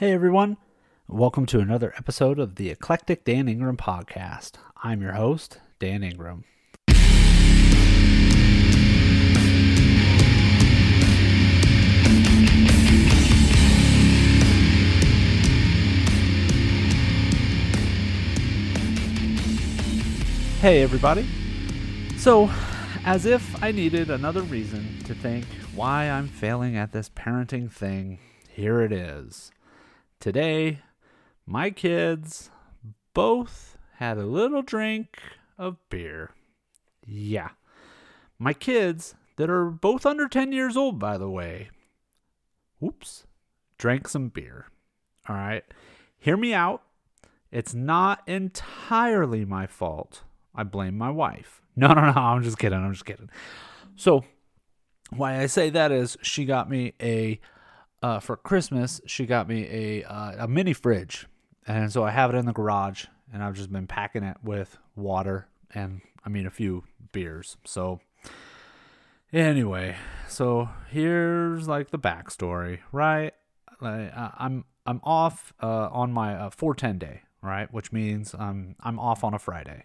Hey everyone, welcome to another episode of the Eclectic Dan Ingram podcast. I'm your host, Dan Ingram. Hey everybody. So, as if I needed another reason to think why I'm failing at this parenting thing, here it is. Today, my kids both had a little drink of beer. Yeah. My kids, that are both under 10 years old, by the way, whoops, drank some beer. All right. Hear me out. It's not entirely my fault. I blame my wife. No, no, no. I'm just kidding. I'm just kidding. So, why I say that is she got me a uh, for Christmas, she got me a uh, a mini fridge, and so I have it in the garage, and I've just been packing it with water and I mean a few beers. So anyway, so here's like the backstory, right? Like, I'm I'm off uh, on my uh, 410 day, right? Which means I'm I'm off on a Friday.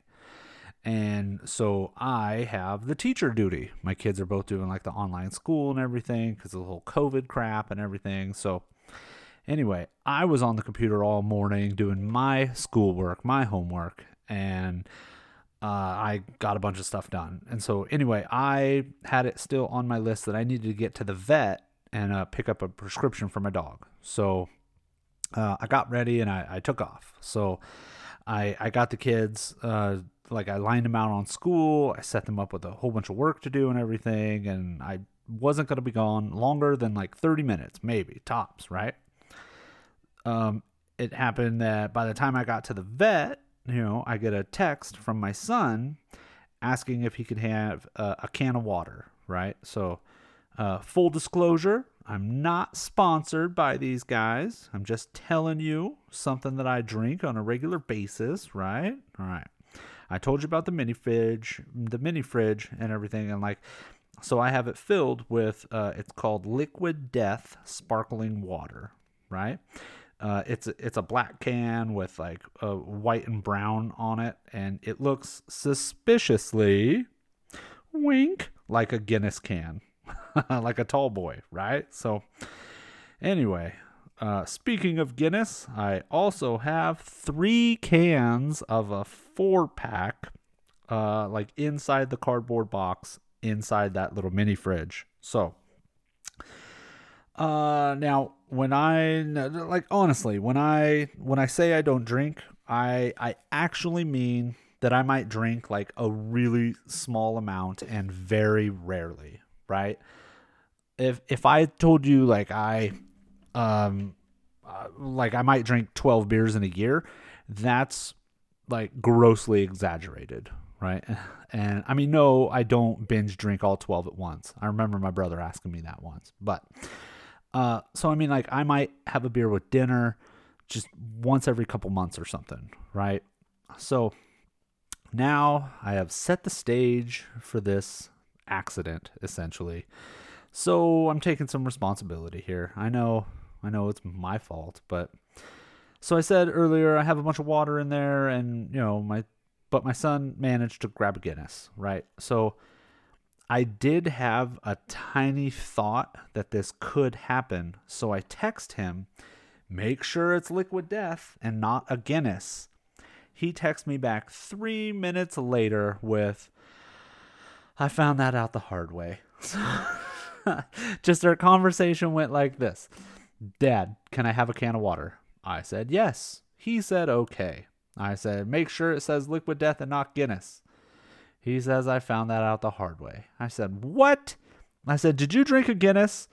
And so I have the teacher duty. My kids are both doing like the online school and everything because of the whole COVID crap and everything. So, anyway, I was on the computer all morning doing my schoolwork, my homework, and uh, I got a bunch of stuff done. And so, anyway, I had it still on my list that I needed to get to the vet and uh, pick up a prescription for my dog. So, uh, I got ready and I, I took off. So, I, I got the kids uh, like I lined them out on school. I set them up with a whole bunch of work to do and everything, and I wasn't going to be gone longer than like 30 minutes, maybe tops, right? Um, it happened that by the time I got to the vet, you know, I get a text from my son asking if he could have a, a can of water, right? So, uh, full disclosure, I'm not sponsored by these guys. I'm just telling you something that I drink on a regular basis, right? All right. I told you about the mini fridge, the mini fridge, and everything, and like, so I have it filled with. Uh, it's called Liquid Death sparkling water, right? Uh, it's it's a black can with like a white and brown on it, and it looks suspiciously, wink, like a Guinness can, like a tall boy, right? So, anyway, uh, speaking of Guinness, I also have three cans of a four pack, uh, like inside the cardboard box, inside that little mini fridge. So, uh, now when I like honestly, when I when I say I don't drink, I I actually mean that I might drink like a really small amount and very rarely, right? If if I told you like I um uh, like I might drink 12 beers in a year, that's like grossly exaggerated, right? And I mean, no, I don't binge drink all 12 at once. I remember my brother asking me that once. But uh so I mean like I might have a beer with dinner just once every couple months or something, right? So now I have set the stage for this accident essentially. So I'm taking some responsibility here. I know I know it's my fault, but so I said earlier I have a bunch of water in there and you know my but my son managed to grab a Guinness, right? So I did have a tiny thought that this could happen. So I text him, make sure it's liquid death and not a Guinness. He texts me back three minutes later with, I found that out the hard way. Just our conversation went like this Dad, can I have a can of water? I said, Yes. He said, Okay. I said, Make sure it says liquid death and not Guinness. He says, I found that out the hard way. I said, What? I said, Did you drink a Guinness?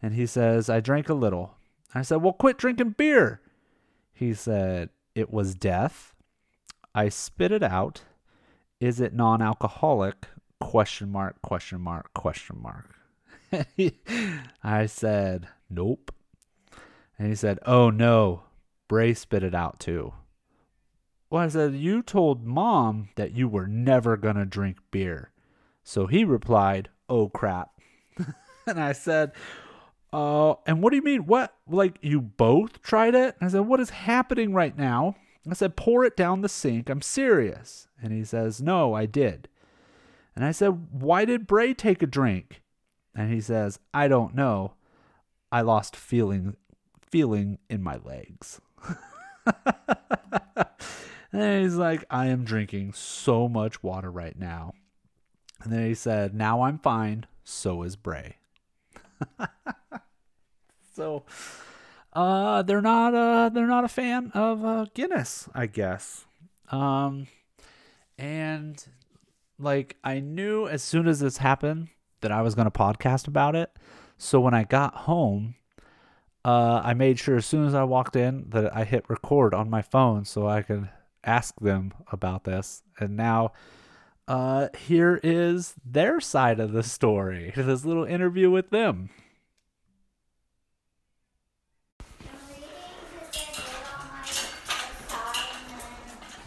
And he says, I drank a little. I said, Well, quit drinking beer. He said, It was death. I spit it out. Is it non alcoholic? Question mark, question mark, question mark. I said, Nope. And he said, Oh no, Bray spit it out too. Well, I said, You told mom that you were never going to drink beer. So he replied, Oh crap. and I said, uh, and what do you mean? What? Like, you both tried it? And I said, what is happening right now? I said, pour it down the sink. I'm serious. And he says, no, I did. And I said, why did Bray take a drink? And he says, I don't know. I lost feeling feeling in my legs. and he's like, I am drinking so much water right now. And then he said, Now I'm fine. So is Bray. so uh they're not uh they're not a fan of uh Guinness, I guess. Um and like I knew as soon as this happened that I was going to podcast about it. So when I got home, uh, I made sure as soon as I walked in that I hit record on my phone so I could ask them about this. And now uh, here is their side of the story, this little interview with them.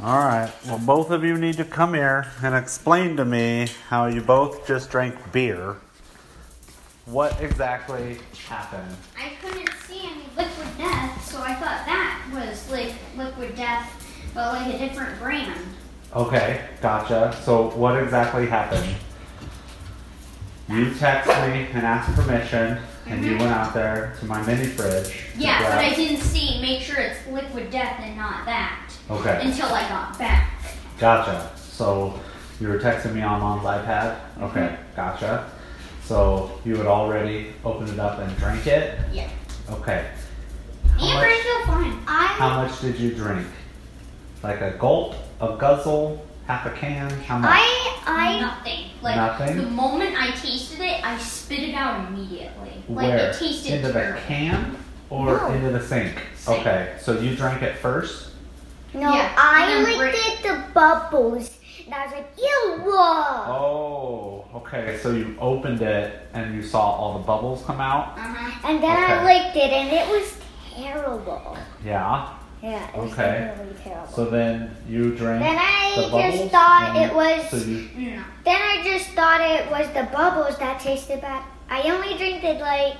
All right. Well, both of you need to come here and explain to me how you both just drank beer. What exactly happened? I couldn't see any liquid death, so I thought that was like liquid death, but like a different brand. Okay, gotcha. So, what exactly happened? You text me and asked permission, and you Mhm. went out there to my mini fridge. to Yeah, but I didn't see. Make sure it's liquid death and not that Okay. until I got back. Gotcha. So you were texting me on mom's iPad? Okay, gotcha. So you had already opened it up and drank it? Yeah. Okay. And much- fine. I How much did you drink? Like a gulp, a guzzle, half a can? How much? I I nothing. Like Nothing? the moment I tasted it, I spit it out immediately. Like Where? it tasted Into the can or No. into the sink? Sink. Okay, so you drank it first? No, Yeah, I licked then looked break- at the bubbles and I was like, ew. whoa." Oh, okay. So you opened it and you saw all the bubbles come out? Uh-huh. And then I licked it and it was terrible. Yeah. Yeah, it was Okay. definitely terrible. So then you drank then I the bubbles? just thought and it was. So you No. Then I just thought it was the bubbles that tasted bad. I only drank it like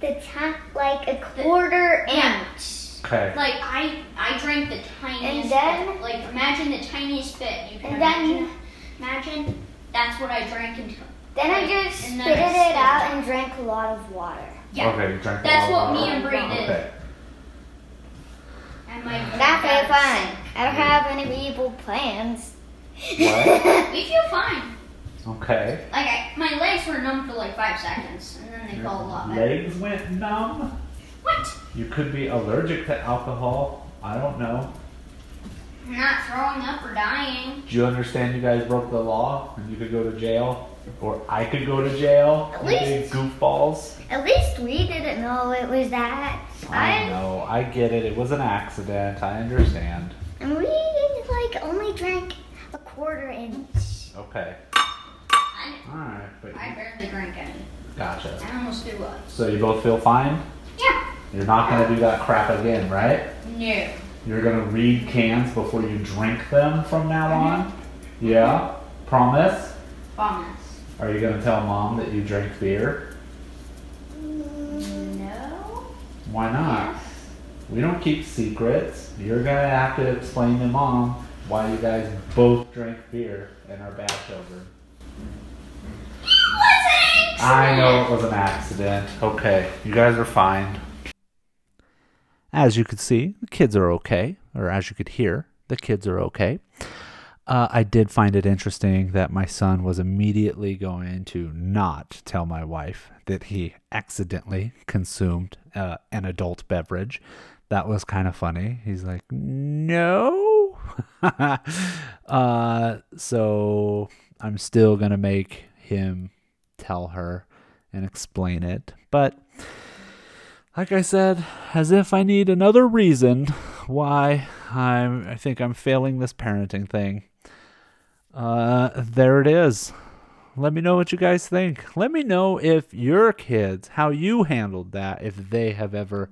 the ten, like a quarter Yeah. inch. okay? Like I, I drank the tiniest And then- bit. Like imagine the tiniest bit. You can And then- imagine. imagine that's what I drank until. Then I just and then spit it out and drank a lot of water. Yeah. Okay, you drank a That's lot of what me and Brie did. Okay. That's very fun. I don't have any evil plans. What? We feel fine. Okay. Like I, my legs were numb for like five seconds, and then they felt a lot better. Legs went numb. What? You could be allergic to alcohol. I don't know. I'm not throwing up or dying. Do you understand you guys broke the law and you could go to jail? Or I could go to jail? At least- big goofballs. At least we didn't know it was that. I know. I get it. It was an accident. I understand. And we like only drank a quarter inch. Okay. I, Alright. But I barely drank any. gotcha. I almost threw up. So you both feel fine? Yeah. You're not going to do that crap again, right? No. You're gonna read cans before you drink them from now mm-hmm. on? Yeah? Promise? Promise. Are you gonna tell mom that you drink beer? No. Why not? We don't keep secrets. You're gonna have to explain to mom why you guys both drank beer and are bad children. It wasn't. I know it was an accident. Okay, you guys are fine. As you could see, the kids are okay, or as you could hear, the kids are okay. Uh, I did find it interesting that my son was immediately going to not tell my wife that he accidentally consumed uh, an adult beverage. That was kind of funny. He's like, no. uh, so I'm still going to make him tell her and explain it. But like I said, as if I need another reason why I'm I think I'm failing this parenting thing. Uh there it is. Let me know what you guys think. Let me know if your kids how you handled that if they have ever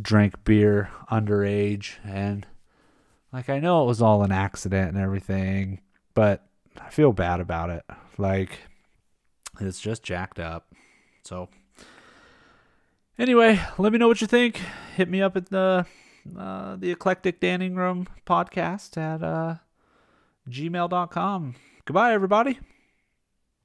drank beer underage and like I know it was all an accident and everything, but I feel bad about it. Like it's just jacked up. So Anyway, let me know what you think. Hit me up at the uh, the eclectic Dan Ingram podcast at uh, gmail.com. Goodbye, everybody.